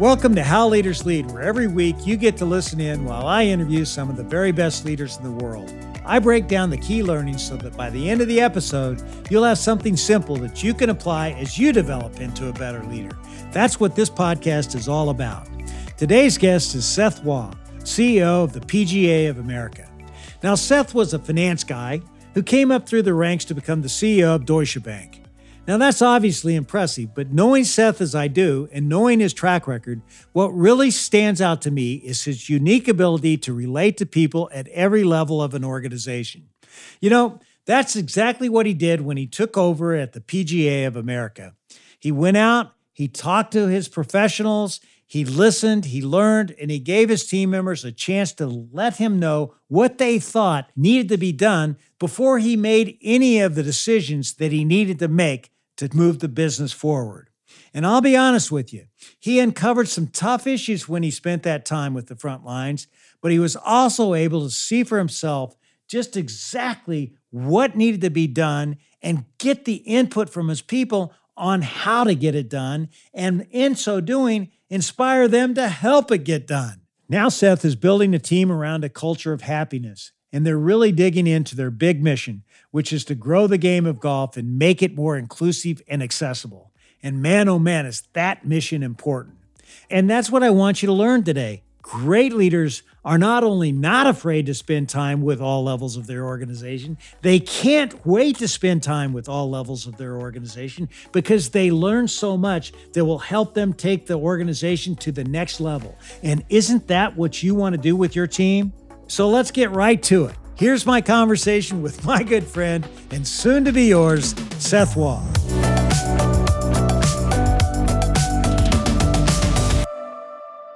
Welcome to How Leaders Lead, where every week you get to listen in while I interview some of the very best leaders in the world. I break down the key learnings so that by the end of the episode, you'll have something simple that you can apply as you develop into a better leader. That's what this podcast is all about. Today's guest is Seth Waugh, CEO of the PGA of America. Now, Seth was a finance guy who came up through the ranks to become the CEO of Deutsche Bank. Now, that's obviously impressive, but knowing Seth as I do and knowing his track record, what really stands out to me is his unique ability to relate to people at every level of an organization. You know, that's exactly what he did when he took over at the PGA of America. He went out, he talked to his professionals, he listened, he learned, and he gave his team members a chance to let him know what they thought needed to be done before he made any of the decisions that he needed to make to move the business forward. And I'll be honest with you, he uncovered some tough issues when he spent that time with the front lines, but he was also able to see for himself just exactly what needed to be done and get the input from his people on how to get it done, and in so doing, inspire them to help it get done. Now, Seth is building a team around a culture of happiness, and they're really digging into their big mission, which is to grow the game of golf and make it more inclusive and accessible. And man, oh man, is that mission important. And that's what I want you to learn today. Great leaders are not only not afraid to spend time with all levels of their organization, they can't wait to spend time with all levels of their organization because they learn so much that will help them take the organization to the next level. And isn't that what you want to do with your team? So let's get right to it. Here's my conversation with my good friend and soon to be yours, Seth Waugh.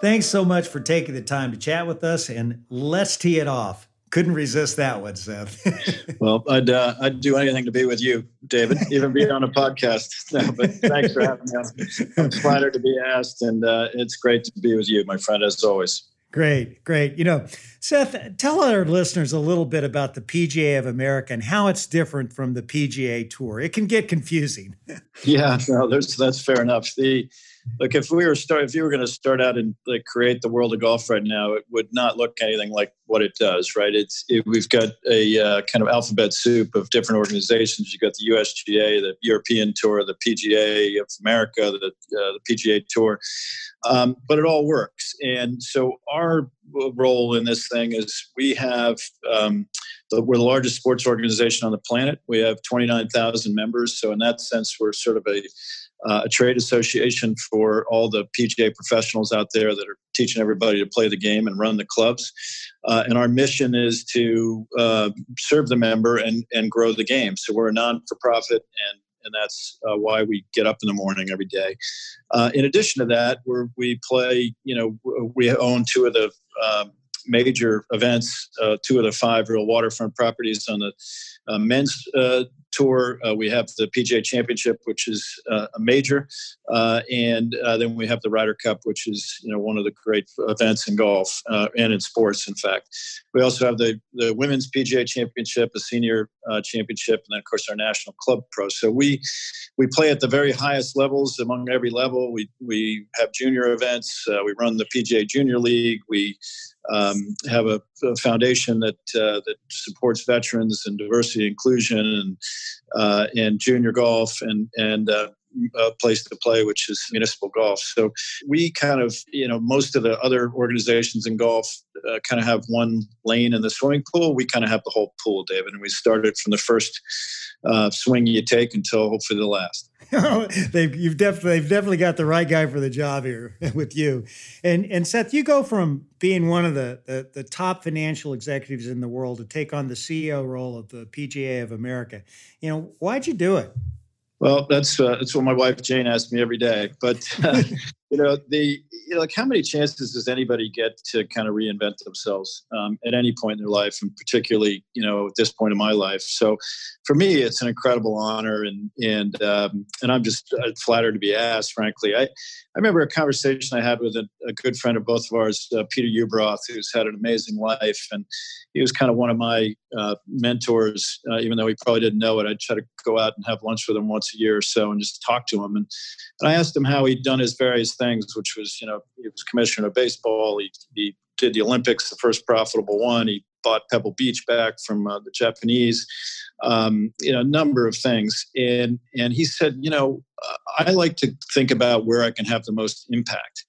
Thanks so much for taking the time to chat with us, and let's tee it off. Couldn't resist that one, Seth. well, I'd uh, I'd do anything to be with you, David, even be on a podcast. No, but thanks for having me. I'm flattered to be asked, and uh, it's great to be with you, my friend, as always. Great, great. You know, Seth, tell our listeners a little bit about the PGA of America and how it's different from the PGA Tour. It can get confusing. yeah, no, that's fair enough. The look, if we were start, if you were going to start out and like create the world of golf right now, it would not look anything like what it does. Right? It's it, we've got a uh, kind of alphabet soup of different organizations. You've got the USGA, the European Tour, the PGA of America, the uh, the PGA Tour, um, but it all works. And so our role in this thing is we have. Um, we're the largest sports organization on the planet. We have 29,000 members. So, in that sense, we're sort of a uh, a trade association for all the PGA professionals out there that are teaching everybody to play the game and run the clubs. Uh, and our mission is to uh, serve the member and, and grow the game. So we're a non for profit, and, and that's uh, why we get up in the morning every day. Uh, in addition to that, we we play, you know, we own two of the um, major events, uh, two of the five real waterfront properties on the uh, men's uh, tour. Uh, we have the PGA Championship, which is uh, a major, and then we have the Ryder Cup, which is you know one of the great events in golf and in sports. In fact, we also have the the Women's PGA Championship, a senior championship, and then of course our National Club Pro. So we we play at the very highest levels among every level. We we have junior events. we run the PGA Junior League. We um, have a, a, foundation that uh, that supports veterans and diversity inclusion and uh, and junior golf and and uh, a place to play, which is municipal golf. So we kind of, you know, most of the other organizations in golf uh, kind of have one lane in the swimming pool. We kind of have the whole pool, David, and we started from the first uh, swing you take until hopefully the last. they've you've definitely they've definitely got the right guy for the job here with you, and and Seth, you go from being one of the, the the top financial executives in the world to take on the CEO role of the PGA of America. You know, why'd you do it? Well, that's uh, that's what my wife Jane asks me every day. But uh, you know, the you know, like how many chances does anybody get to kind of reinvent themselves um, at any point in their life, and particularly you know at this point in my life? So, for me, it's an incredible honor, and and um, and I'm just uh, flattered to be asked. Frankly, I I remember a conversation I had with a, a good friend of both of ours, uh, Peter Ueberroth, who's had an amazing life, and he was kind of one of my uh, mentors. Uh, even though he probably didn't know it, I'd try to go out and have lunch with him once a year or so and just talk to him. And, and I asked him how he'd done his various things, which was, you know, he was commissioner of baseball. He, he did the Olympics, the first profitable one. He bought Pebble Beach back from uh, the Japanese. Um, you know, a number of things. And and he said, you know, I like to think about where I can have the most impact.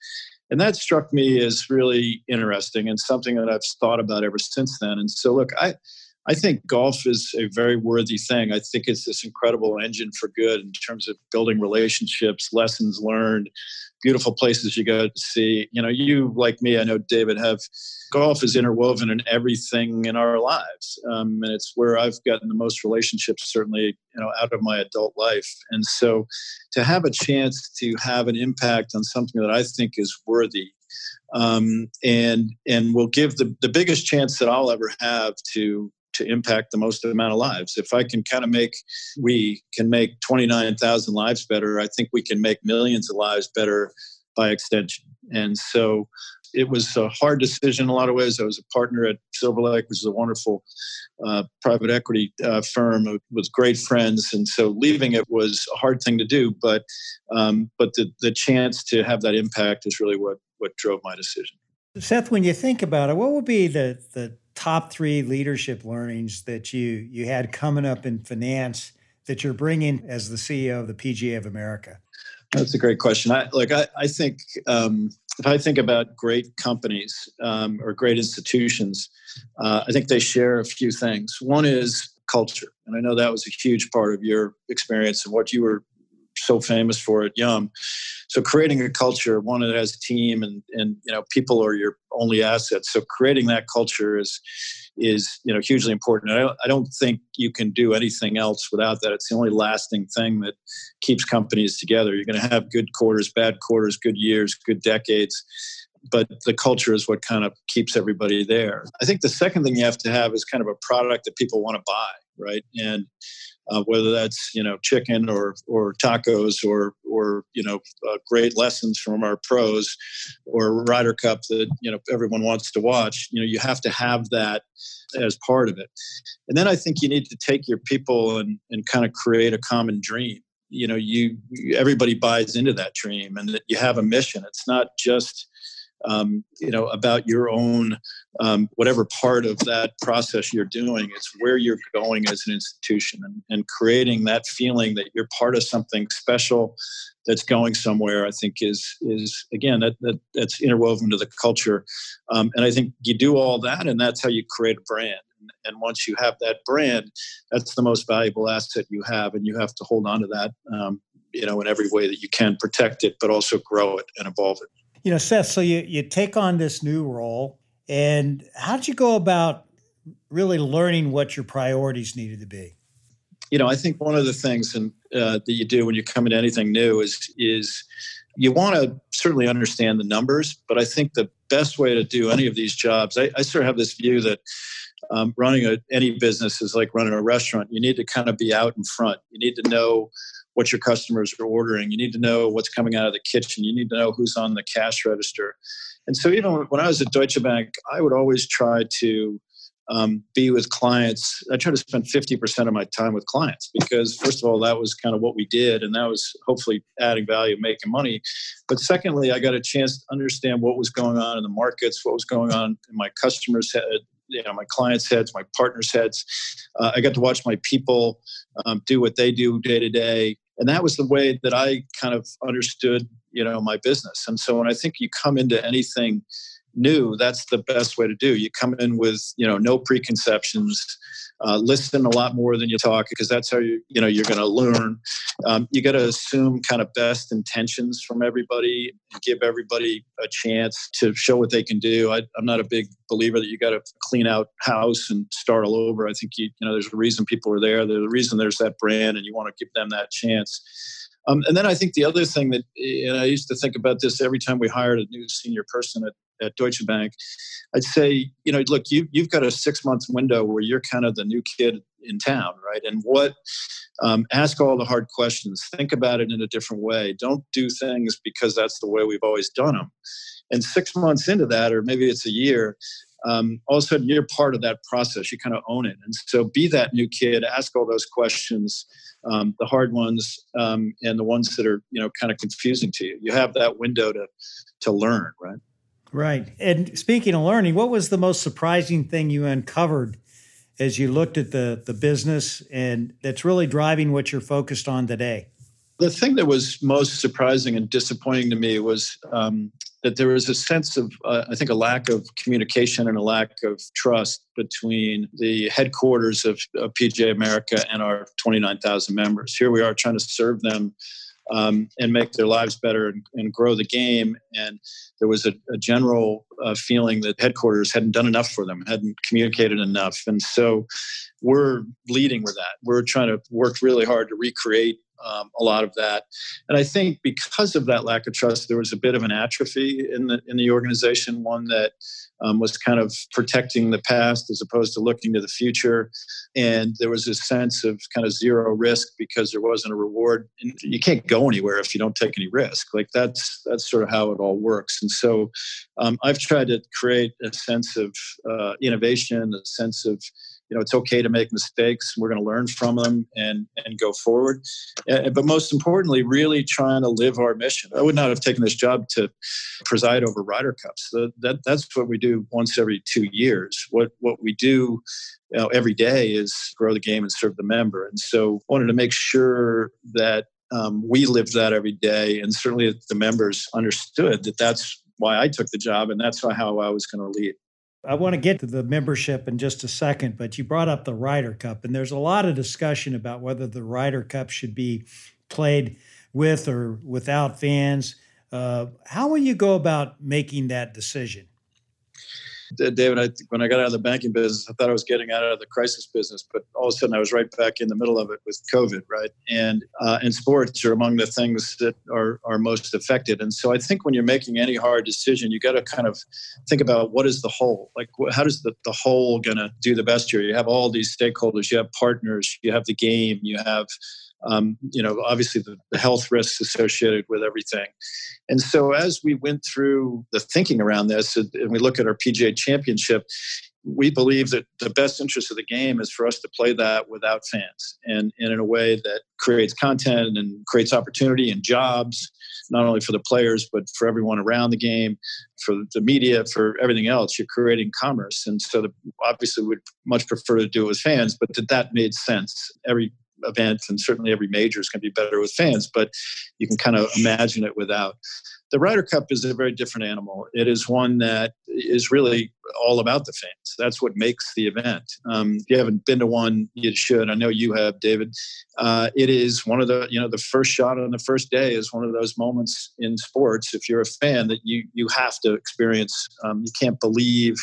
And that struck me as really interesting and something that I've thought about ever since then. And so, look, I, I think golf is a very worthy thing. I think it's this incredible engine for good in terms of building relationships, lessons learned, beautiful places you go to see. You know, you like me, I know David have golf is interwoven in everything in our lives, um, and it's where I've gotten the most relationships, certainly, you know, out of my adult life. And so, to have a chance to have an impact on something that I think is worthy um, and and will give the, the biggest chance that I'll ever have to to impact the most amount of lives. If I can kind of make, we can make 29,000 lives better, I think we can make millions of lives better by extension. And so it was a hard decision in a lot of ways. I was a partner at Silver Lake, which is a wonderful uh, private equity uh, firm with great friends, and so leaving it was a hard thing to do. But um, but the the chance to have that impact is really what what drove my decision. Seth, when you think about it, what would be the the top three leadership learnings that you you had coming up in finance that you're bringing as the CEO of the PGA of America? That's a great question. I like. I, I think um, if I think about great companies um, or great institutions, uh, I think they share a few things. One is culture, and I know that was a huge part of your experience and what you were so famous for at Yum. So creating a culture, one that has a team and and you know people are your only assets. So creating that culture is is you know hugely important. I I don't think you can do anything else without that. It's the only lasting thing that keeps companies together. You're going to have good quarters, bad quarters, good years, good decades but the culture is what kind of keeps everybody there. I think the second thing you have to have is kind of a product that people want to buy, right? And uh, whether that's you know chicken or or tacos or or you know uh, great lessons from our pros or Ryder Cup that you know everyone wants to watch. You know you have to have that as part of it, and then I think you need to take your people and and kind of create a common dream. You know you everybody buys into that dream and that you have a mission. It's not just um, you know about your own um, whatever part of that process you're doing it's where you're going as an institution and, and creating that feeling that you're part of something special that's going somewhere i think is is again that, that that's interwoven to the culture. Um, and i think you do all that and that's how you create a brand. And once you have that brand that's the most valuable asset you have and you have to hold on to that um, you know in every way that you can protect it but also grow it and evolve it you know, Seth, so you, you take on this new role, and how did you go about really learning what your priorities needed to be? You know, I think one of the things and, uh, that you do when you come into anything new is is you want to certainly understand the numbers, but I think the best way to do any of these jobs, I, I sort of have this view that um, running a, any business is like running a restaurant. You need to kind of be out in front. You need to know what your customers are ordering. You need to know what's coming out of the kitchen. You need to know who's on the cash register. And so, even when I was at Deutsche Bank, I would always try to um, be with clients. I try to spend 50% of my time with clients because, first of all, that was kind of what we did, and that was hopefully adding value, making money. But secondly, I got a chance to understand what was going on in the markets, what was going on in my customers' head, you know my clients' heads, my partners' heads. Uh, I got to watch my people um, do what they do day to day, and that was the way that I kind of understood you know my business. And so when I think you come into anything new, that's the best way to do. You come in with you know no preconceptions uh, listen a lot more than you talk because that's how you you know you're going to learn. Um, you got to assume kind of best intentions from everybody give everybody a chance to show what they can do. I, am not a big believer that you got to clean out house and start all over. I think you you know there's a reason people are there. There's a reason there's that brand, and you want to give them that chance. Um, and then I think the other thing that, and I used to think about this every time we hired a new senior person at, at Deutsche Bank, I'd say, you know, look, you, you've got a six month window where you're kind of the new kid in town, right? And what, um, ask all the hard questions, think about it in a different way. Don't do things because that's the way we've always done them. And six months into that, or maybe it's a year, um, all of a sudden you're part of that process. You kind of own it. And so be that new kid, ask all those questions, um, the hard ones um, and the ones that are, you know, kind of confusing to you. You have that window to, to learn, right? Right. And speaking of learning, what was the most surprising thing you uncovered as you looked at the, the business and that's really driving what you're focused on today? The thing that was most surprising and disappointing to me was um, that there was a sense of, uh, I think, a lack of communication and a lack of trust between the headquarters of, of PGA America and our 29,000 members. Here we are trying to serve them um, and make their lives better and, and, grow the game. And there was a, a general uh, feeling that headquarters hadn't done enough for them, hadn't communicated enough. And so we're leading with that. We're trying to work really hard to recreate um, a lot of that. And I think because of that lack of trust, there was a bit of an atrophy in the in the organization. One that um, was kind of protecting the past as opposed to looking to the future. And there was a sense of kind of zero risk because there wasn't a reward. And you can't go anywhere if you don't take any risk. Like that's that's sort of how it all works. And so um, I've tried to create a sense of uh, innovation, a sense of you know it's okay to make mistakes. We're going to learn from them and and go forward. But most importantly really trying to live our mission. I would not have taken this job to preside over Ryder Cups. That, that's what we do once every two years. What what we do you know, every day is grow the game and serve the member. And so wanted to make sure that um, we lived that every day and certainly the members understood that that's why i took the job and that's how i was going to lead I want to get to the membership in just a second, but you brought up the Ryder Cup, and there's a lot of discussion about whether the Ryder Cup should be played with or without fans. Uh, how will you go about making that decision? David, I, when I got out of the banking business, I thought I was getting out of the crisis business, but all of a sudden I was right back in the middle of it with COVID, right? And uh, and sports are among the things that are are most affected. And so I think when you're making any hard decision, you got to kind of think about what is the whole, like how does the the whole to do the best here? You have all these stakeholders, you have partners, you have the game, you have um, you know, obviously the, the, health risks associated with everything. And so as we went through the thinking around this and we look at our PGA championship, we believe that the best interest of the game is for us to play that without fans and, and in a way that creates content and creates opportunity and jobs, not only for the players, but for everyone around the game, for the media, for everything else. You're creating commerce. And so the, obviously we'd much prefer to do it with fans, but that that made sense. Every event, and certainly every major is going to be better with fans, but you can kind of imagine it without. The Ryder Cup is a very different animal. It is one that is really all about the fans. That's what makes the event. Um, if you haven't been to one, you should. I know you have, David. Uh, it is one of the, you know, the first shot on the first day is one of those moments in sports. If you're a fan, that you you have to experience. Um, you can't believe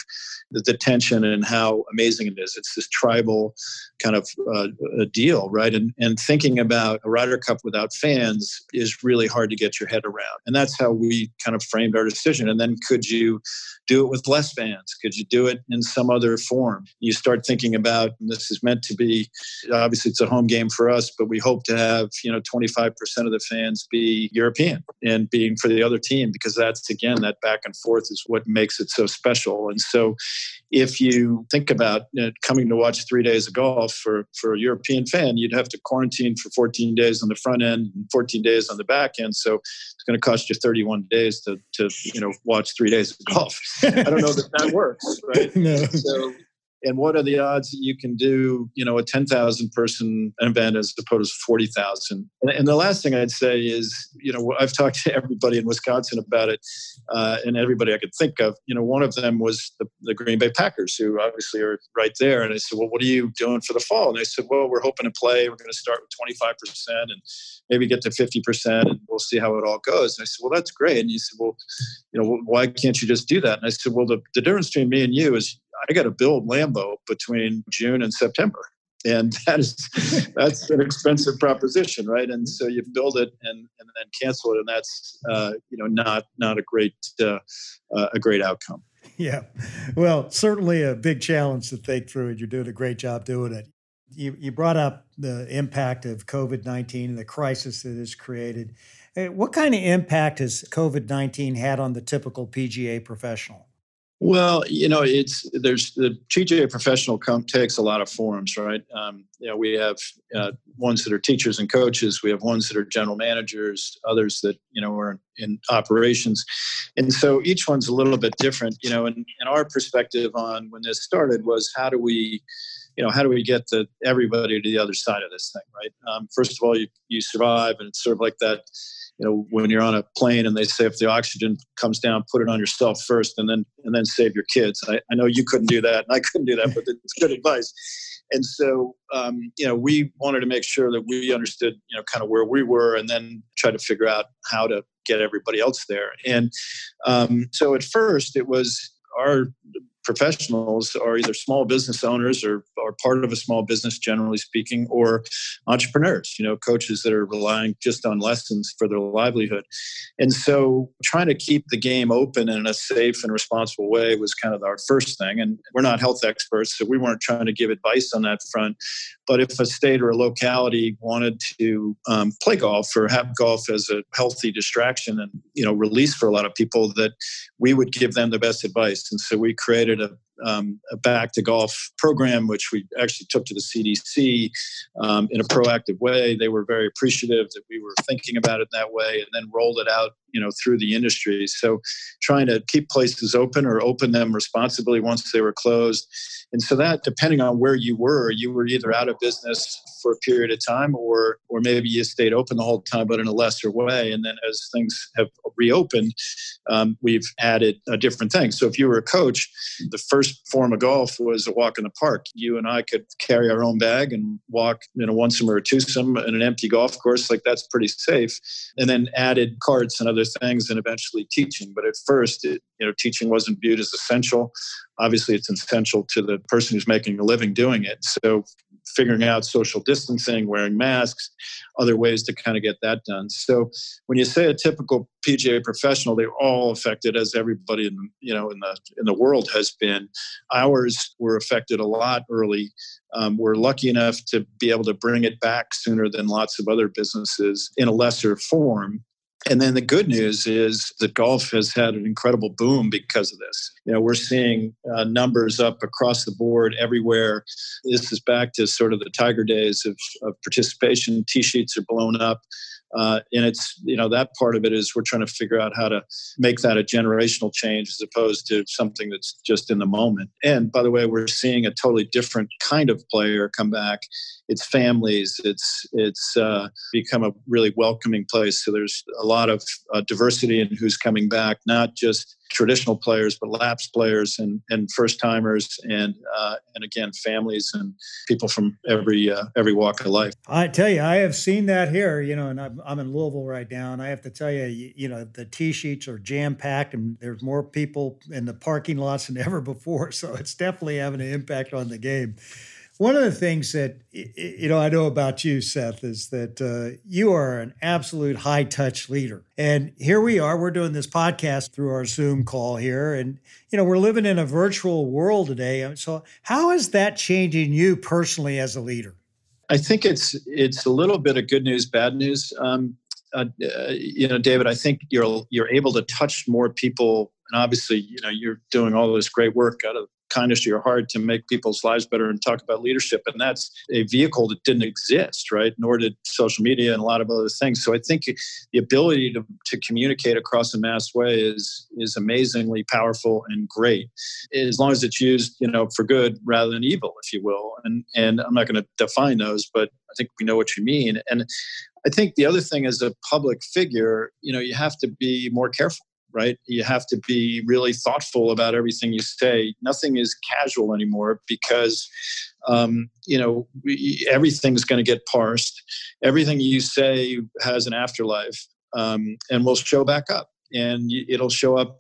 the, the tension and how amazing it is. It's this tribal kind of uh, deal, right? And and thinking about a Ryder Cup without fans is really hard to get your head around. And that's how we kind of framed our decision. And then could you do it with less fans? Could you do it in some other form? You start thinking about this is meant to be obviously it's a home game for us, but we hope to have, you know, 25% of the fans be European and being for the other team because that's again that back and forth is what makes it so special. And so if you think about you know, coming to watch three days of golf for, for a European fan, you'd have to quarantine for 14 days on the front end and 14 days on the back end. So it's going to cost you 31 days to, to you know watch three days of golf. I don't know that that works, right? No. So and what are the odds that you can do you know a 10,000 person event as opposed to 40,000 and, and, the last thing I'd say is you know I've talked to everybody in Wisconsin about it uh, and everybody I could think of you know one of them was the, the, Green Bay Packers who obviously are right there. And I said well what are you doing for the fall? And they said well we're hoping to play. We're going to start with 25% and maybe get to 50% and we'll see how it all goes. And I said well that's great. And he said well you know why can't you just do that? And I said well the, the difference between me and you is I got to build Lambeau between June and September. And that is that's an expensive proposition, right? And so you build it and, and then cancel it, and that's uh, you know not not a great uh, uh, a great outcome. Yeah, well, certainly a big challenge to think through, and you're doing a great job doing it. You, you brought up the impact of COVID 19 and the crisis that has created. Uh, what kind of impact has COVID 19 had on the typical PGA professional? Well, you know, it's there's the PGA professional com- takes a lot of forms, right? Um, you know, we have uh, ones that are teachers and coaches. We have ones that are general managers. Others that you know are in operations, and so each one's a little bit different. You know, and, and our perspective on when this started was how do we you know, how do we get the everybody to the other side of this thing, right? Um, first of all, you, you survive, and it's sort of like that you know when you're on a plane and they say if the oxygen comes down put it on yourself first and then and then save your kids. I, I know you couldn't do that and i couldn't do that but it's good advice. And so um, you know we wanted to make sure that we understood you know kind of where we were and then try to figure out how to get everybody else there. And um, so at first it was our professionals are either small business owners or are part of a small business generally speaking or entrepreneurs you know coaches that are relying just on lessons for their livelihood. And so trying to keep the game open in a safe and responsible way was kind of our first thing. And we're not health experts so we weren't trying to give advice on that front but if a state or a locality wanted to um, play golf or have golf as a healthy distraction and you know release for a lot of people that we would give them the best advice. And so we created created a, um, a back to golf program, which we actually took to the CDC um, in a proactive way. They were very appreciative that we were thinking about it that way, and then rolled it out, you know, through the industry. So, trying to keep places open or open them responsibly once they were closed, and so that depending on where you were, you were either out of business for a period of time, or or maybe you stayed open the whole time, but in a lesser way. And then as things have reopened, um, we've added a different thing. So if you were a coach, the first form of golf was a walk in the park. You and I could carry our own bag and walk, you know, one-some or a twosome in an empty golf course. Like that's pretty safe. And then added carts and other things, and eventually teaching. But at first, it, you know, teaching wasn't viewed as essential. Obviously, it's essential to the person who's making a living doing it. So figuring out social distancing, wearing masks, other ways to kind of get that done. So when you say a typical PGA professional, they're all affected as everybody in the, you know in the in the world has been. Ours were affected a lot early. Um, we're lucky enough to be able to bring it back sooner than lots of other businesses in a lesser form. And then the good news is that golf has had an incredible boom because of this. You know, we're seeing uh, numbers up across the board everywhere. This is back to sort of the Tiger days of, of participation. tee sheets are blown up. Uh, and it's you know that part of it is we're trying to figure out how to make that a generational change as opposed to something that's just in the moment and by the way we're seeing a totally different kind of player come back it's families it's it's uh, become a really welcoming place so there's a lot of uh, diversity in who's coming back not just traditional players, but lapsed players and, and first timers, and uh, and again families and people from every uh, every walk of life. I tell you, I have seen that here. You know, and I'm, I'm in Louisville right now, and I have to tell you, you, you know, the tee sheets are jam packed, and there's more people in the parking lots than ever before. So it's definitely having an impact on the game. One of the things that you know I know about you, Seth, is that uh, you are an absolute high touch leader. And here we are. We're doing this podcast through our Zoom call here, and you know we're living in a virtual world today. So how is that changing you personally as a leader? I think it's it's a little bit of good news, bad news. Um, uh, uh, you know, David, I think you're you're able to touch more people, and obviously, you know, you're doing all this great work out of kindness to your heart to make people's lives better and talk about leadership. And that's a vehicle that didn't exist, right? Nor did social media and a lot of other things. So I think the ability to, to communicate across a mass way is is amazingly powerful and great, as long as it's used, you know, for good rather than evil, if you will. And and I'm not going to define those, but I think we know what you mean. And I think the other thing as a public figure, you know, you have to be more careful right? You have to be really thoughtful about everything you say. Nothing is casual anymore because, um, you know, we, everything's going to get parsed. Everything you say has an afterlife um, and will show back up. And it'll show up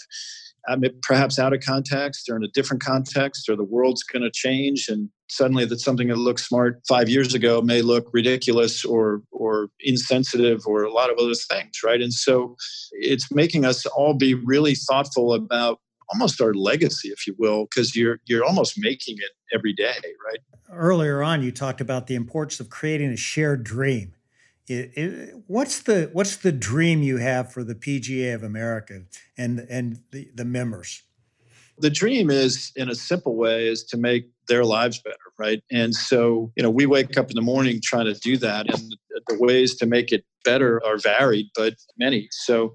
perhaps out of context or in a different context, or the world's going to change, and suddenly that something that looked smart five years ago may look ridiculous or or insensitive or a lot of other things, right? And so it's making us all be really thoughtful about almost our legacy, if you will, because you're you're almost making it every day, right? Earlier on, you talked about the importance of creating a shared dream. It, it, what's the what's the dream you have for the PGA of America and and the, the members? The dream is, in a simple way, is to make their lives better, right? And so, you know, we wake up in the morning trying to do that, and the ways to make it better are varied, but many. So,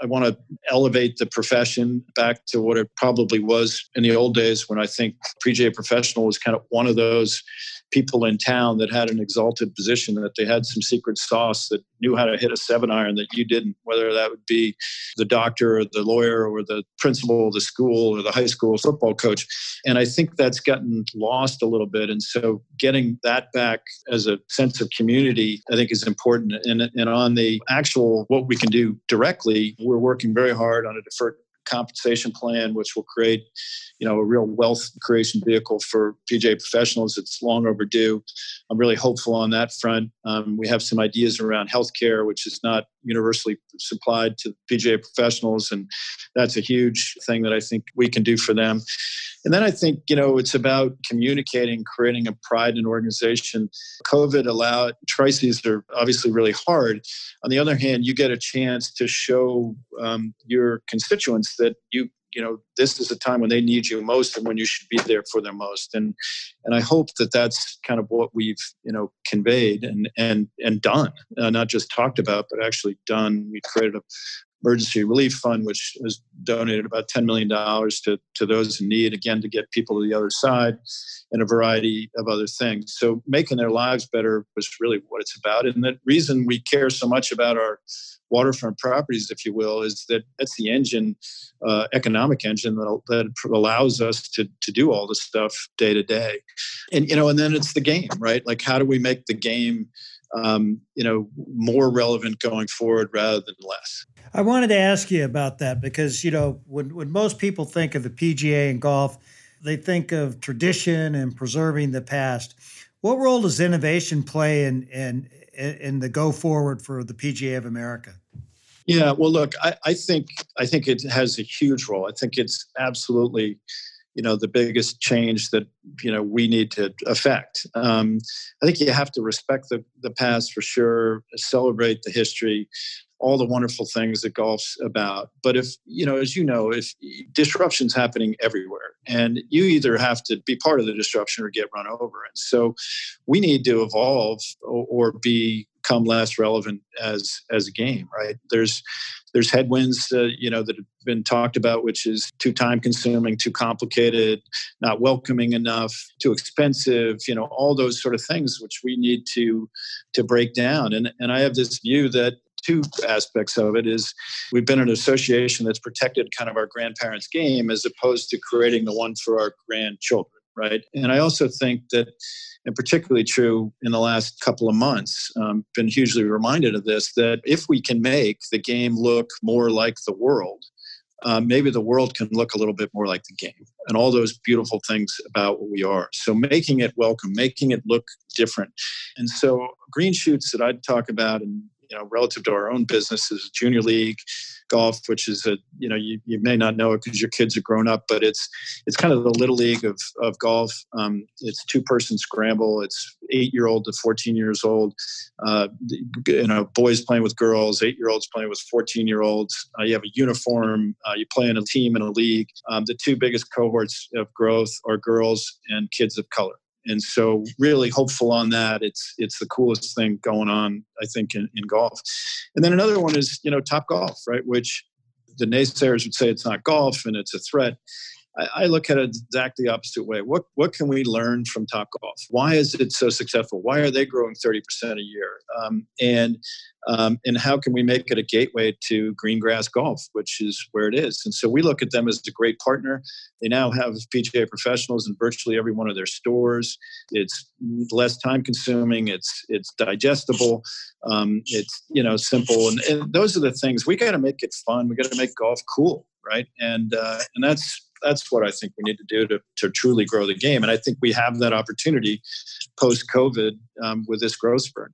I want to elevate the profession back to what it probably was in the old days when I think PGA professional was kind of one of those people in town that had an exalted position, that they had some secret sauce that knew how to hit a seven iron that you didn't, whether that would be the doctor or the lawyer or the principal of the school or the high school football coach. And I think that's gotten lost a little bit. And so getting that back as a sense of community, I think is important. And, and on the actual what we can do directly, we're working very hard on a deferred compensation plan, which will create, you know, a real wealth creation vehicle for PGA professionals. It's long overdue. I'm really hopeful on that front. Um, we have some ideas around healthcare, which is not universally supplied to PGA professionals, and that's a huge thing that I think we can do for them. And then I think, you know, it's about communicating, creating a pride in organization. COVID allowed, crises are obviously really hard. On the other hand, you get a chance to show um, your constituents that you you know this is a time when they need you most and when you should be there for them most. And and i hope that that's kind of what we've you know conveyed and and and done uh, not just talked about but actually done. We created a emergency relief fund, which has donated about $10 million to, to those in need, again, to get people to the other side and a variety of other things. So making their lives better was really what it's about. And the reason we care so much about our waterfront properties, if you will, is that that's the engine, uh, economic engine that, that allows us to, to do all this stuff day to day. And, you know, and then it's the game, right? Like, how do we make the game um, you know, more relevant going forward rather than less. I wanted to ask you about that because, you know, when, when most people think of the PGA and golf, they think of tradition and preserving the past. What role does innovation play in, in, in the go forward for the PGA of America? Yeah, well, look, I, I think I think it has a huge role. I think it's absolutely you know the biggest change that you know we need to affect um, i think you have to respect the, the past for sure celebrate the history all the wonderful things that golf's about. But if, you know, as you know, if disruption's happening everywhere and you either have to be part of the disruption or get run over. And so we need to evolve or, or become less relevant as as a game, right? There's there's headwinds, uh, you know, that have been talked about, which is too time consuming, too complicated, not welcoming enough, too expensive, you know, all those sort of things, which we need to to break down. And and I have this view that two aspects of it is we've been an association that's protected kind of our grandparents' game as opposed to creating the one for our grandchildren, right? And I also think that, and particularly true in the last couple of months, um, been hugely reminded of this that if we can make the game look more like the world, uh, maybe the world can look a little bit more like the game and all those beautiful things about what we are. So making it welcome, making it look different. And so green shoots that I'd talk about and you know, relative to our own business is junior league golf, which is a, you know, you, you may not know it because your kids are grown up, but it's, it's kind of the little league of, of golf. Um, it's two person scramble. It's eight year old to 14 years old. Uh, you know, boys playing with girls, eight year olds playing with 14 year olds. Uh, you have a uniform. Uh, you play in a team in a league. Um, the two biggest cohorts of growth are girls and kids of color and so really hopeful on that. It's it's the coolest thing going on i think in, in golf. And then another one is you know top golf right? Which the naysayers would say it's not golf and it's a threat I, I look at it exactly the opposite way. What what can we learn from Top Golf? Why is it so successful? Why are they growing thirty percent a year? Um, and um, and how can we make it a gateway to green grass golf, which is where it is? And so we look at them as a great partner. They now have PGA professionals in virtually every one of their stores. It's less time consuming. It's it's digestible. Um, it's you know simple, and, and those are the things we got to make it fun. We got to make golf cool, right? And uh, and that's that's what I think we need to do to, to truly grow the game. And I think we have that opportunity post COVID um, with this growth spurt.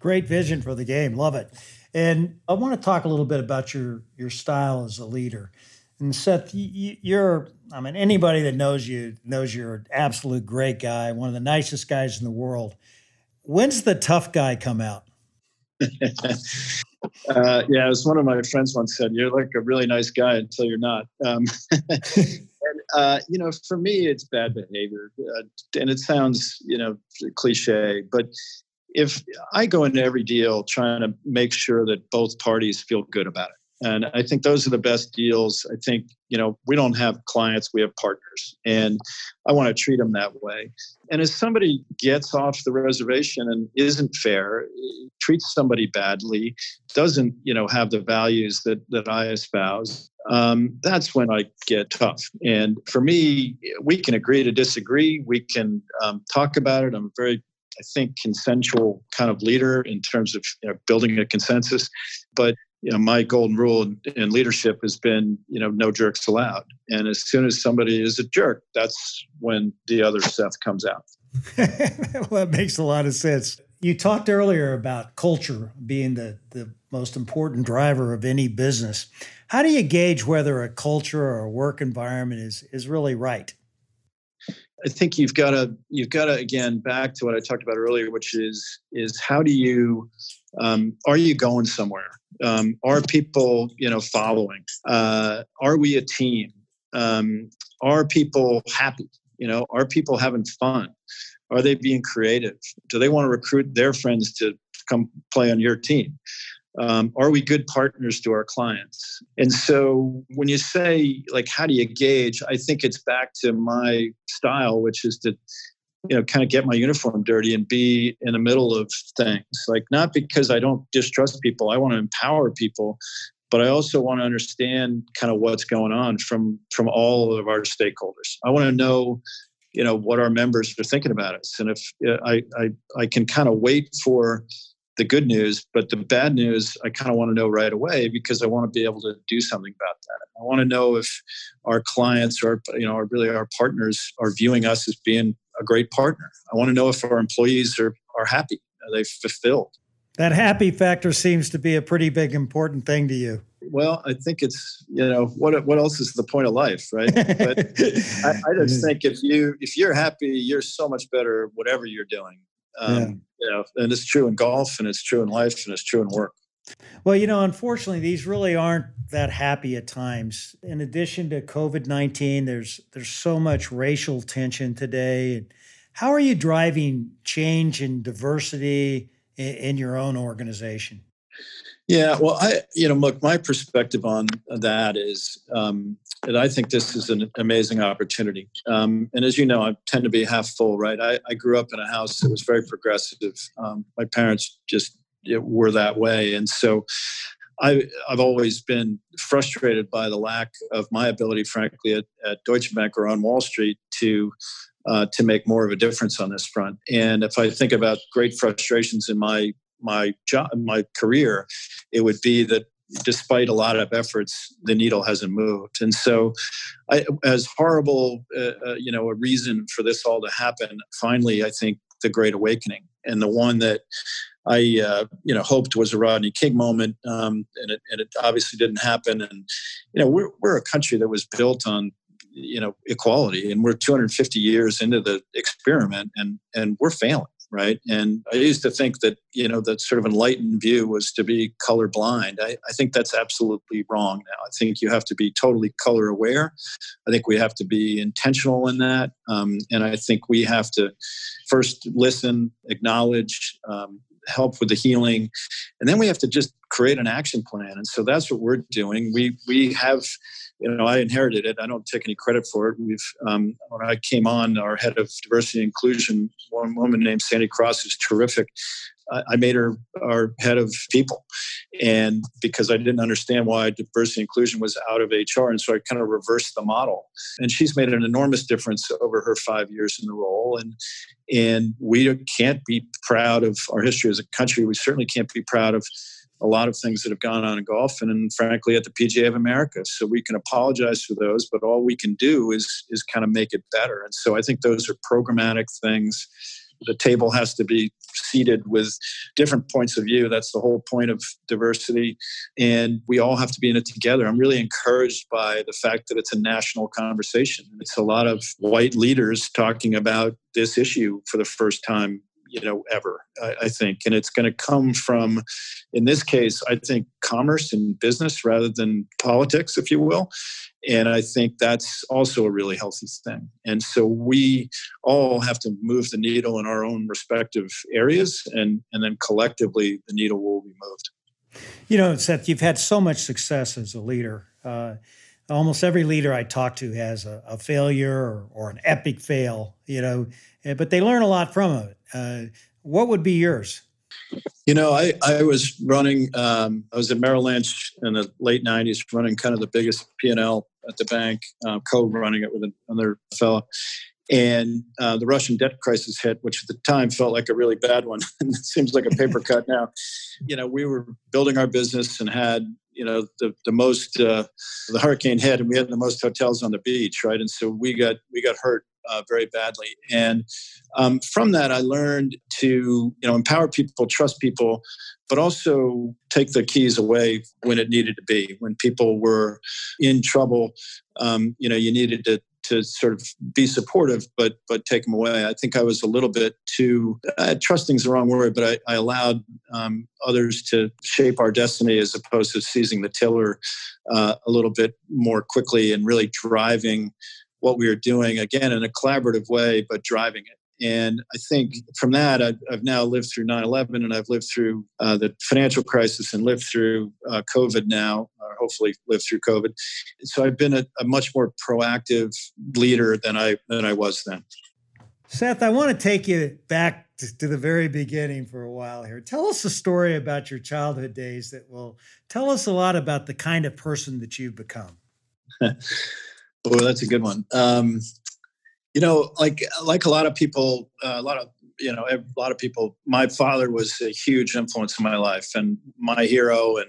Great vision for the game. Love it. And I want to talk a little bit about your your style as a leader. And Seth, you're, I mean, anybody that knows you knows you're an absolute great guy, one of the nicest guys in the world. When's the tough guy come out? uh, yeah, as one of my friends once said, "You're like a really nice guy until you're not." Um, and, uh, you know, for me, it's bad behavior, uh, and it sounds, you know, cliche, but if I go into every deal trying to make sure that both parties feel good about it, and I think those are the best deals. I think, you know, we don't have clients, we have partners. And I want to treat them that way. And if somebody gets off the reservation and isn't fair, treats somebody badly, doesn't, you know, have the values that, that I espouse, um, that's when I get tough. And for me, we can agree to disagree. We can um, talk about it. I'm very I think consensual kind of leader in terms of you know, building a consensus. But you know, my golden rule in, leadership has been, you know, no jerks allowed. And as soon as somebody is a jerk, that's when the other stuff comes out. well, that makes a lot of sense. You talked earlier about culture being the, the most important driver of any business. How do you gauge whether a culture or a work environment is, is really right? I think you've got to you've got to again back to what I talked about earlier, which is is how do you um, are you going somewhere? Um, are people you know following? Uh, are we a team? Um, are people happy? You know, are people having fun? Are they being creative? Do they want to recruit their friends to come play on your team? Um, are we good partners to our clients? And so when you say, like, how do you gauge? I think it's back to my style, which is to, you know, kind of get my uniform dirty and be in the middle of things. Like, not because I don't distrust people, I want to empower people. But I also want to understand kind of what's going on from from all of our stakeholders. I want to know you know what our members are thinking about us and if uh, i i, I can kind of wait for the good news, but the bad news I kind of want to know right away because I want to be able to do something about that. I want to know if our clients or you know, or really our partners are viewing us as being a great partner. I want to know if our employees are are happy, are they fulfilled. That happy factor seems to be a pretty big important thing to you. Well, I think it's you know what what else is the point of life, right? But I, I just think if you if you're happy, you're so much better whatever you're doing. Um, yeah. You know, and it's true in golf, and it's true in life, and it's true in work. Well, you know, unfortunately, these really aren't that happy at times. In addition to COVID nineteen, there's there's so much racial tension today. How are you driving change and diversity in, in your own organization? Yeah, well, I you know, look, my perspective on that is um, that I think this is an amazing opportunity. Um, and as you know, I tend to be half full, right? I, I grew up in a house that was very progressive. Um, my parents just were that way, and so I, have always been frustrated by the lack of my ability, frankly, at, at Deutsche Bank or on Wall Street to uh, to make more of a difference on this front. And if I think about great frustrations in my my job, my career, it would be that despite a lot of efforts, the needle hasn't moved. And so, I, as horrible, uh, uh, you know, a reason for this all to happen, finally, I think the Great Awakening and the one that I, uh, you know, hoped was a Rodney King moment, um, and, it, and it obviously didn't happen. And you know, we're we're a country that was built on you know equality, and we're 250 years into the experiment, and and we're failing right? And I used to think that, you know, that sort of enlightened view was to be colorblind. I, I think that's absolutely wrong now. I think you have to be totally color aware. I think we have to be intentional in that. Um, and I think we have to first listen, acknowledge, um, help with the healing. And then we have to just create an action plan. And so that's what we're doing. We we have you know, I inherited it. I don't take any credit for it. We've um, when I came on, our head of diversity and inclusion, one woman named Sandy Cross, who's terrific. I made her our head of people, and because I didn't understand why diversity and inclusion was out of HR, and so I kind of reversed the model. And she's made an enormous difference over her five years in the role, and and we can't be proud of our history as a country. We certainly can't be proud of a lot of things that have gone on in golf and, and frankly at the PGA of America. So we can apologize for those, but all we can do is is kind of make it better. And so I think those are programmatic things. The table has to be seated with different points of view. That's the whole point of diversity. And we all have to be in it together. I'm really encouraged by the fact that it's a national conversation. It's a lot of white leaders talking about this issue for the first time you know, ever, I, I think. And it's going to come from, in this case, I think commerce and business rather than politics, if you will. And I think that's also a really healthy thing. And so we all have to move the needle in our own respective areas, and, and then collectively the needle will be moved. You know, Seth, you've had so much success as a leader. Uh, almost every leader I talk to has a, a failure or, or, an epic fail, you know, eh, but they learn a lot from it. Uh, what would be yours? You know, I, I was running, um, I was at Merrill Lynch in the late 90s, running kind of the biggest P&L at the bank, uh, co-running it with another fellow and uh, the Russian debt crisis hit, which at the time felt like a really bad one. it seems like a paper cut now. You know, we were building our business and had you know the the most uh, the hurricane hit, and we had the most hotels on the beach, right? And so we got we got hurt uh, very badly. And um, from that, I learned to you know empower people, trust people, but also take the keys away when it needed to be. When people were in trouble, um, you know, you needed to to sort of be supportive, but but take them away. I think I was a little bit too uh, trusting is the wrong word, but I, I allowed um, others to shape our destiny as opposed to seizing the tiller uh, a little bit more quickly and really driving what we were doing again in a collaborative way, but driving it. And I think from that, I've, I've now lived through 9 11 and I've lived through uh, the financial crisis and lived through uh, COVID now, or hopefully lived through COVID. So I've been a, a, much more proactive leader than I, than I was then. Seth, I want to take you back to, to the very beginning for a while here. Tell us a story about your childhood days that will tell us a lot about the kind of person that you've become. oh, that's a good one. Um, you know, like like a lot of people, uh, a lot of you know, a lot of people. My father was a huge influence in my life and my hero, and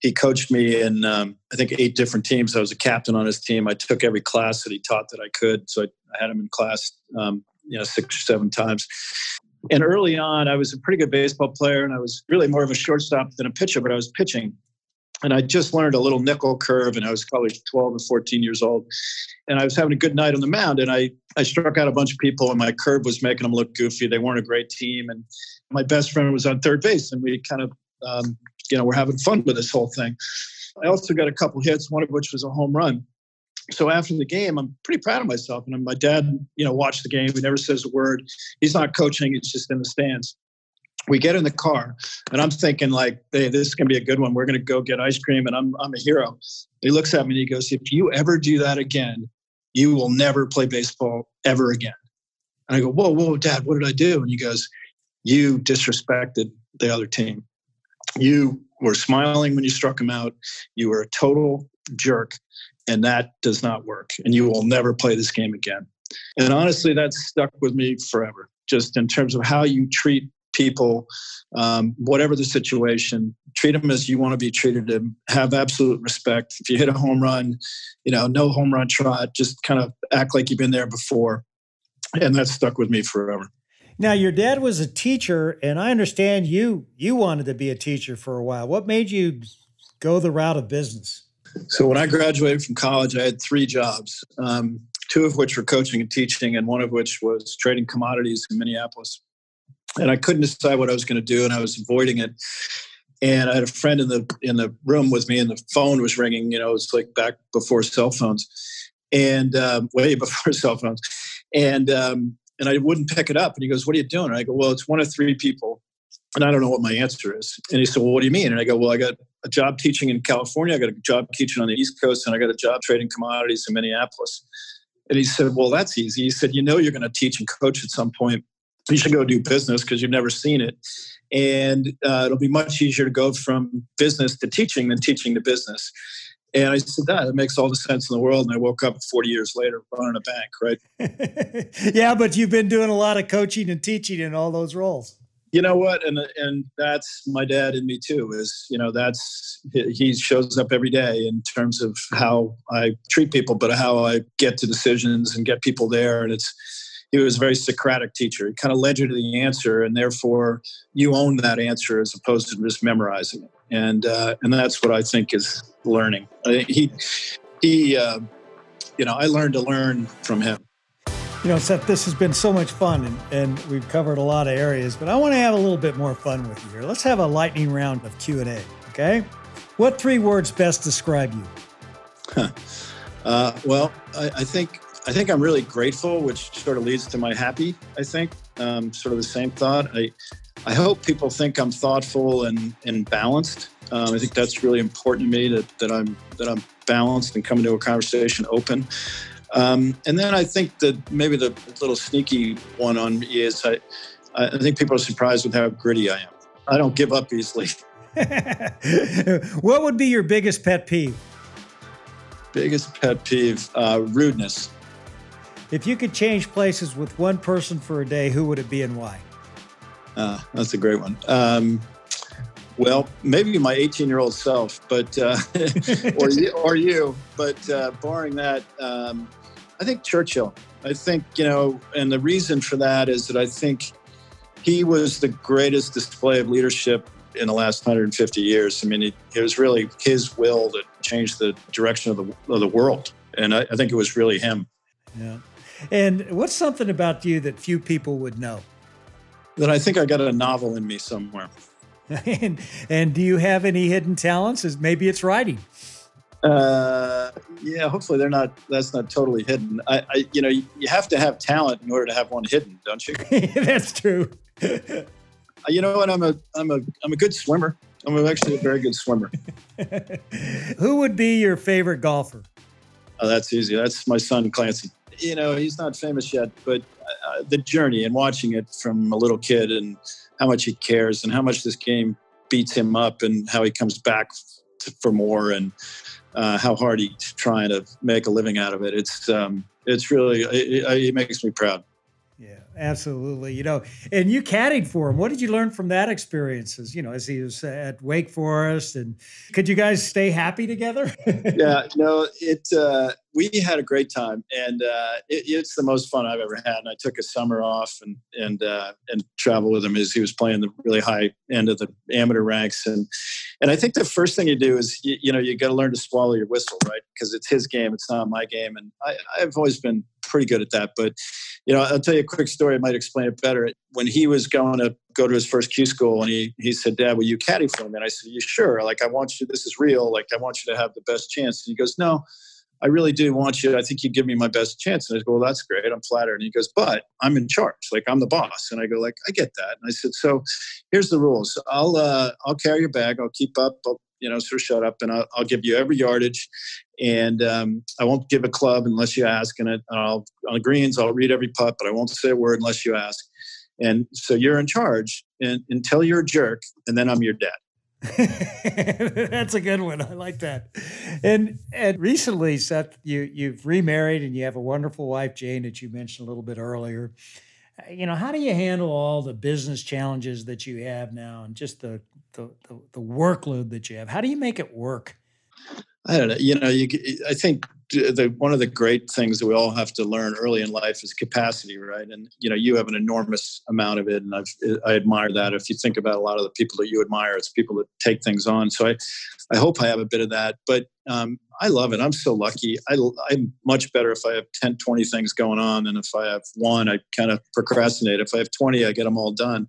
he coached me in um, I think eight different teams. I was a captain on his team. I took every class that he taught that I could, so I, I had him in class, um, you know, six or seven times. And early on, I was a pretty good baseball player, and I was really more of a shortstop than a pitcher, but I was pitching and I just learned a little nickel curve, and I was probably 12 or 14 years old. And I was having a good night on the mound, and I, I struck out a bunch of people, and my curve was making them look goofy. They weren't a great team. And my best friend was on third base, and we kind of, um, you know, we're having fun with this whole thing. I also got a couple hits, one of which was a home run. So after the game, I'm pretty proud of myself. And my dad, you know, watched the game. He never says a word. He's not coaching. He's just in the stands we get in the car and i'm thinking like hey this is going to be a good one. We're going to go get ice cream and i'm, I'm a hero. He looks at me and he goes if you ever do that again you will never play baseball ever again. And i go whoa whoa dad what did i do? And he goes you disrespected the other team. You were smiling when you struck him out. You were a total jerk and that does not work and you will never play this game again. And honestly that stuck with me forever just in terms of how you treat people, um, whatever the situation, treat them as you want to be treated and have absolute respect. If you hit a home run, you know, no home run trot, just kind of act like you've been there before. And that stuck with me forever. Now, your dad was a teacher, and I understand you you wanted to be a teacher for a while. What made you go the route of business? So, when I graduated from college, I had three jobs, um, two of which were coaching and teaching, and one of which was trading commodities in Minneapolis and I couldn't decide what I was going to do, and I was avoiding it. And I had a friend in the in the room with me, and the phone was ringing. You know, it was like back before cell phones, and um, way before cell phones, and um, and I wouldn't pick it up. And he goes, "What are you doing?" And I go, "Well, it's one of three people." And I don't know what my answer is. And he said, Well, what do you mean? And I go, Well, I got a job teaching in California. I got a job teaching on the East Coast, and I got a job trading commodities in Minneapolis. And he said, Well, that's easy. He said, You know, you're going to teach and coach at some point you should go do business because you've never seen it. And uh, it'll be much easier to go from business to teaching than teaching to business. And I said, that, it makes all the sense in the world. And I woke up 40 years later running a bank, right? yeah, but you've been doing a lot of coaching and teaching in all those roles. You know what? And and that's my dad in me too. Is you know that's he shows up every day in terms of how I treat people, but how I get to decisions and get people there. And it's he was a very Socratic teacher. He kind of led you to the answer, and therefore you own that answer as opposed to just memorizing it. And uh, and that's what I think is learning. He he, uh, you know, I learned to learn from him. You know, Seth, this has been so much fun and, and we've covered a lot of areas, but I want to have a little bit more fun with you here. Let's have a lightning round of Q&A, okay? What three words best describe you? uh, well, I, I, think I think I'm really grateful, which sort of leads to my happy. I think um, sort of the same thought. I I hope people think I'm thoughtful and and balanced. Um, I think that's really important to me that that I'm that I'm balanced and coming to a conversation open. Um, and then I think that maybe the little sneaky one on me is I, I think people are surprised with how gritty I am. I don't give up easily. what would be your biggest pet peeve? Biggest pet peeve uh, rudeness. If you could change places with one person for a day, who would it be and why? Uh, that's a great one. Um, well, maybe my 18 year old self, but uh, or you, or you. But uh, barring that, um, I think Churchill. I think you know, and the reason for that is that I think he was the greatest display of leadership in the last 150 years. I mean, it, it was really his will that changed the direction of the of the world, and I, I think it was really him. Yeah. And what's something about you that few people would know? That I think I got a novel in me somewhere. and and do you have any hidden talents? Is maybe it's writing. Uh, yeah, hopefully they're not. That's not totally hidden. I, I, you know, you have to have talent in order to have one hidden, don't you? that's true. you know what? I'm a, I'm a, I'm a good swimmer. I'm actually a very good swimmer. Who would be your favorite golfer? Oh, that's easy. That's my son Clancy. You know, he's not famous yet, but uh, the journey and watching it from a little kid and how much he cares and how much this game beats him up and how he comes back to, for more and uh, how hard he's trying to make a living out of it. It's um, it's really it, it, makes me proud. Yeah, absolutely. You know, and you caddied for him. What did you learn from that experiences? You know, as he was at Wake Forest, and could you guys stay happy together? yeah, no, it. Uh, we had a great time, and uh, it, it's the most fun I've ever had. And I took a summer off and and uh, and travel with him as he was playing the really high end of the amateur ranks. And and I think the first thing you do is you, you know you got to learn to swallow your whistle, right? Because it's his game, it's not my game, and I, I've always been pretty good at that. But you know, I'll tell you a quick story. I might explain it better. When he was going to go to his first Q school, and he he said, "Dad, will you caddy for me?" And I said, "You sure? Like, I want you. This is real. Like, I want you to have the best chance." And he goes, "No." I really do want you. I think you give me my best chance. And I go, well, that's great. I'm flattered. And he goes, but I'm in charge. Like I'm the boss. And I go, like, I get that. And I said, so here's the rules. I'll uh, I'll carry your bag. I'll keep up. I'll you know, sort of shut up, and I'll, I'll give you every yardage, and um, I won't give a club unless you ask. And I'll on the greens, I'll read every putt, but I won't say a word unless you ask. And so you're in charge and, until you're a jerk, and then I'm your dad. That's a good one. I like that. And and recently, Seth, you you've remarried and you have a wonderful wife, Jane, that you mentioned a little bit earlier. You know, how do you handle all the business challenges that you have now, and just the the, the, the workload that you have? How do you make it work? I don't know. You know, you, I think the, one of the great things that we all have to learn early in life is capacity, right? And you know, you have an enormous amount of it, and I've, I admire that. If you think about a lot of the people that you admire, it's people that take things on. So I, I hope I have a bit of that. But um, I love it. I'm so lucky. I, I'm much better if I have 10, 20 things going on than if I have one. I kind of procrastinate. If I have 20, I get them all done.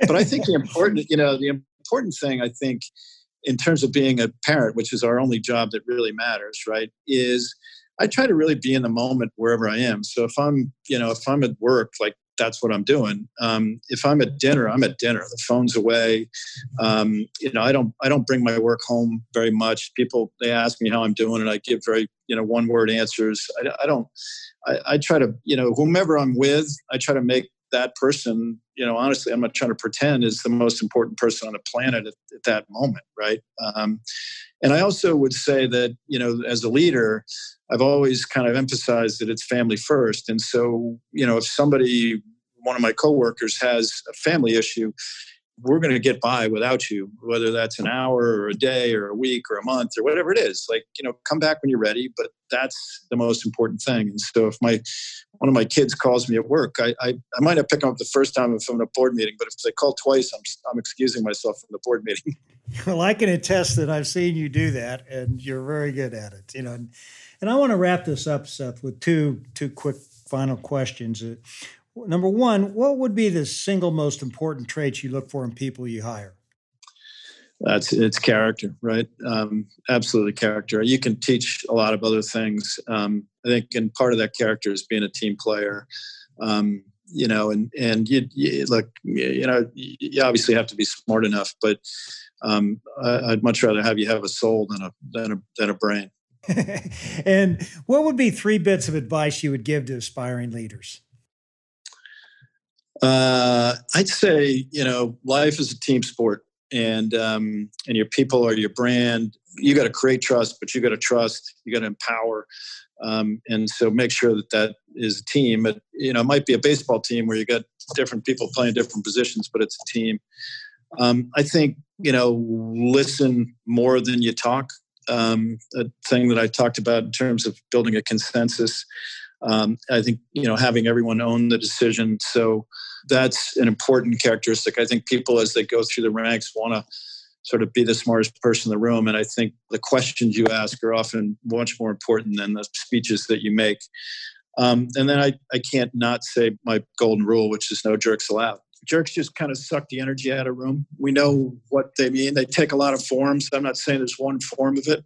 But I think the important, you know, the important thing I think in terms of being a parent, which is our only job that really matters, right, is I try to really be in the moment wherever I am. So if I'm, you know, if I'm at work, like that's what I'm doing. Um, if I'm at dinner, I'm at dinner. The phone's away. Um, you know, I don't I don't bring my work home very much. People they ask me how I'm doing, and I give very you know one word answers. I, I don't. I, I try to you know whomever I'm with, I try to make that person, you know, honestly, I'm not trying to pretend is the most important person on the planet at, at that moment, right? Um, and I also would say that, you know, as a leader, I've always kind of emphasized that it's family first. And so, you know, if somebody, one of my coworkers has a family issue, we're going to get by without you, whether that's an hour or a day or a week or a month or whatever it is. Like, you know, come back when you're ready, but that's the most important thing. And so if my one of my kids calls me at work, I, I, I might not pick them up the first time if I'm in a board meeting, but if they call twice, I'm, I'm excusing myself from the board meeting. Well, I can attest that I've seen you do that and you're very good at it, you know. And, and I want to wrap this up, Seth, with two two quick final questions. Number one, what would be the single most important traits you look for in people you hire? That's it's character, right? Um, absolutely character. You can teach a lot of other things. Um, I think, and part of that character is being a team player. Um, you know, and and you, you look, you know, you obviously have to be smart enough, but um, I'd much rather have you have a soul than a than a than a brain. and what would be three bits of advice you would give to aspiring leaders? Uh, I'd say you know life is a team sport, and um, and your people are your brand. You got to create trust, but you got to trust. You got to empower, um, and so make sure that that is a team. It, you know, it might be a baseball team where you got different people playing different positions, but it's a team. Um, I think you know, listen more than you talk. Um, a thing that I talked about in terms of building a consensus. Um, I think you know having everyone own the decision. So that's an important characteristic. I think people as they go through the ranks want to sort of be the smartest person in the room. And I think the questions you ask are often much more important than the speeches that you make. Um, and then I, I can't not say my golden rule, which is no jerks allowed. Jerks just kind of suck the energy out of room. We know what they mean. They take a lot of forms. I'm not saying there's one form of it.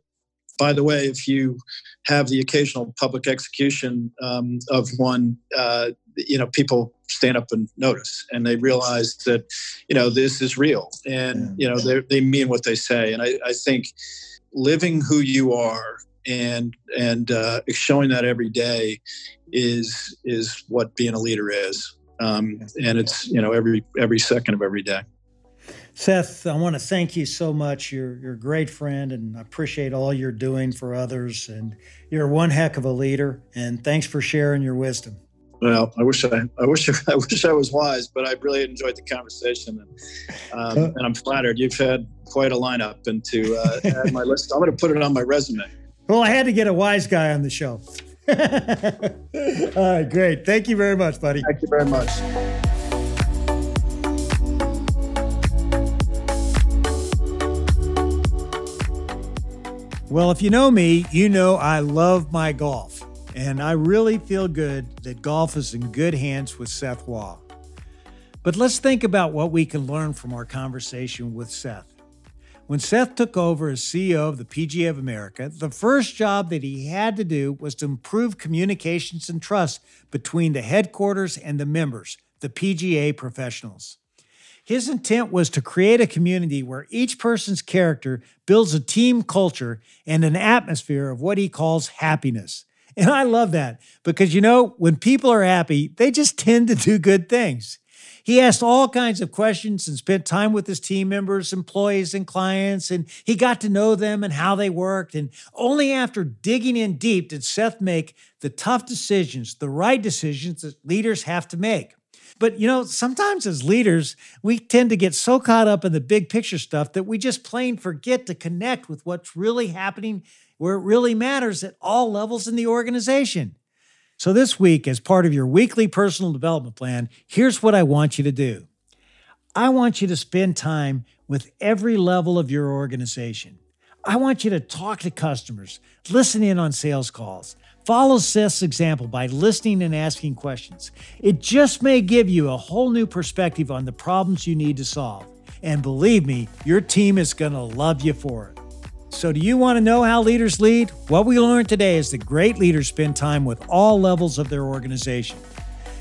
By the way, if you have the occasional public execution um, of one, uh, you know, people stand up and notice and they realize that, you know, this is real and, you know, they mean what they say. And I, I think living who you are and and uh, showing that every day is is what being a leader is. Um, and it's you know every every second of every day Seth, I want to thank you so much. You're you're a great friend, and I appreciate all you're doing for others. And you're one heck of a leader. And thanks for sharing your wisdom. Well, I wish I, I wish I wish I was wise, but I really enjoyed the conversation, and, um, uh, and I'm flattered. You've had quite a lineup, and to uh, add my list, I'm going to put it on my resume. Well, I had to get a wise guy on the show. All right, great. Thank you very much, buddy. Thank you very much. Well, if you know me, you know I love my golf, and I really feel good that golf is in good hands with Seth Waugh. But let's think about what we can learn from our conversation with Seth. When Seth took over as CEO of the PGA of America, the first job that he had to do was to improve communications and trust between the headquarters and the members, the PGA professionals. His intent was to create a community where each person's character builds a team culture and an atmosphere of what he calls happiness. And I love that because, you know, when people are happy, they just tend to do good things. He asked all kinds of questions and spent time with his team members, employees, and clients, and he got to know them and how they worked. And only after digging in deep did Seth make the tough decisions, the right decisions that leaders have to make. But you know, sometimes as leaders, we tend to get so caught up in the big picture stuff that we just plain forget to connect with what's really happening where it really matters at all levels in the organization. So, this week, as part of your weekly personal development plan, here's what I want you to do I want you to spend time with every level of your organization. I want you to talk to customers, listen in on sales calls, follow Seth's example by listening and asking questions. It just may give you a whole new perspective on the problems you need to solve. And believe me, your team is going to love you for it. So, do you want to know how leaders lead? What we learned today is that great leaders spend time with all levels of their organization.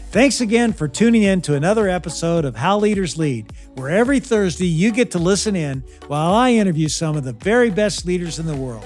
Thanks again for tuning in to another episode of How Leaders Lead, where every Thursday you get to listen in while I interview some of the very best leaders in the world.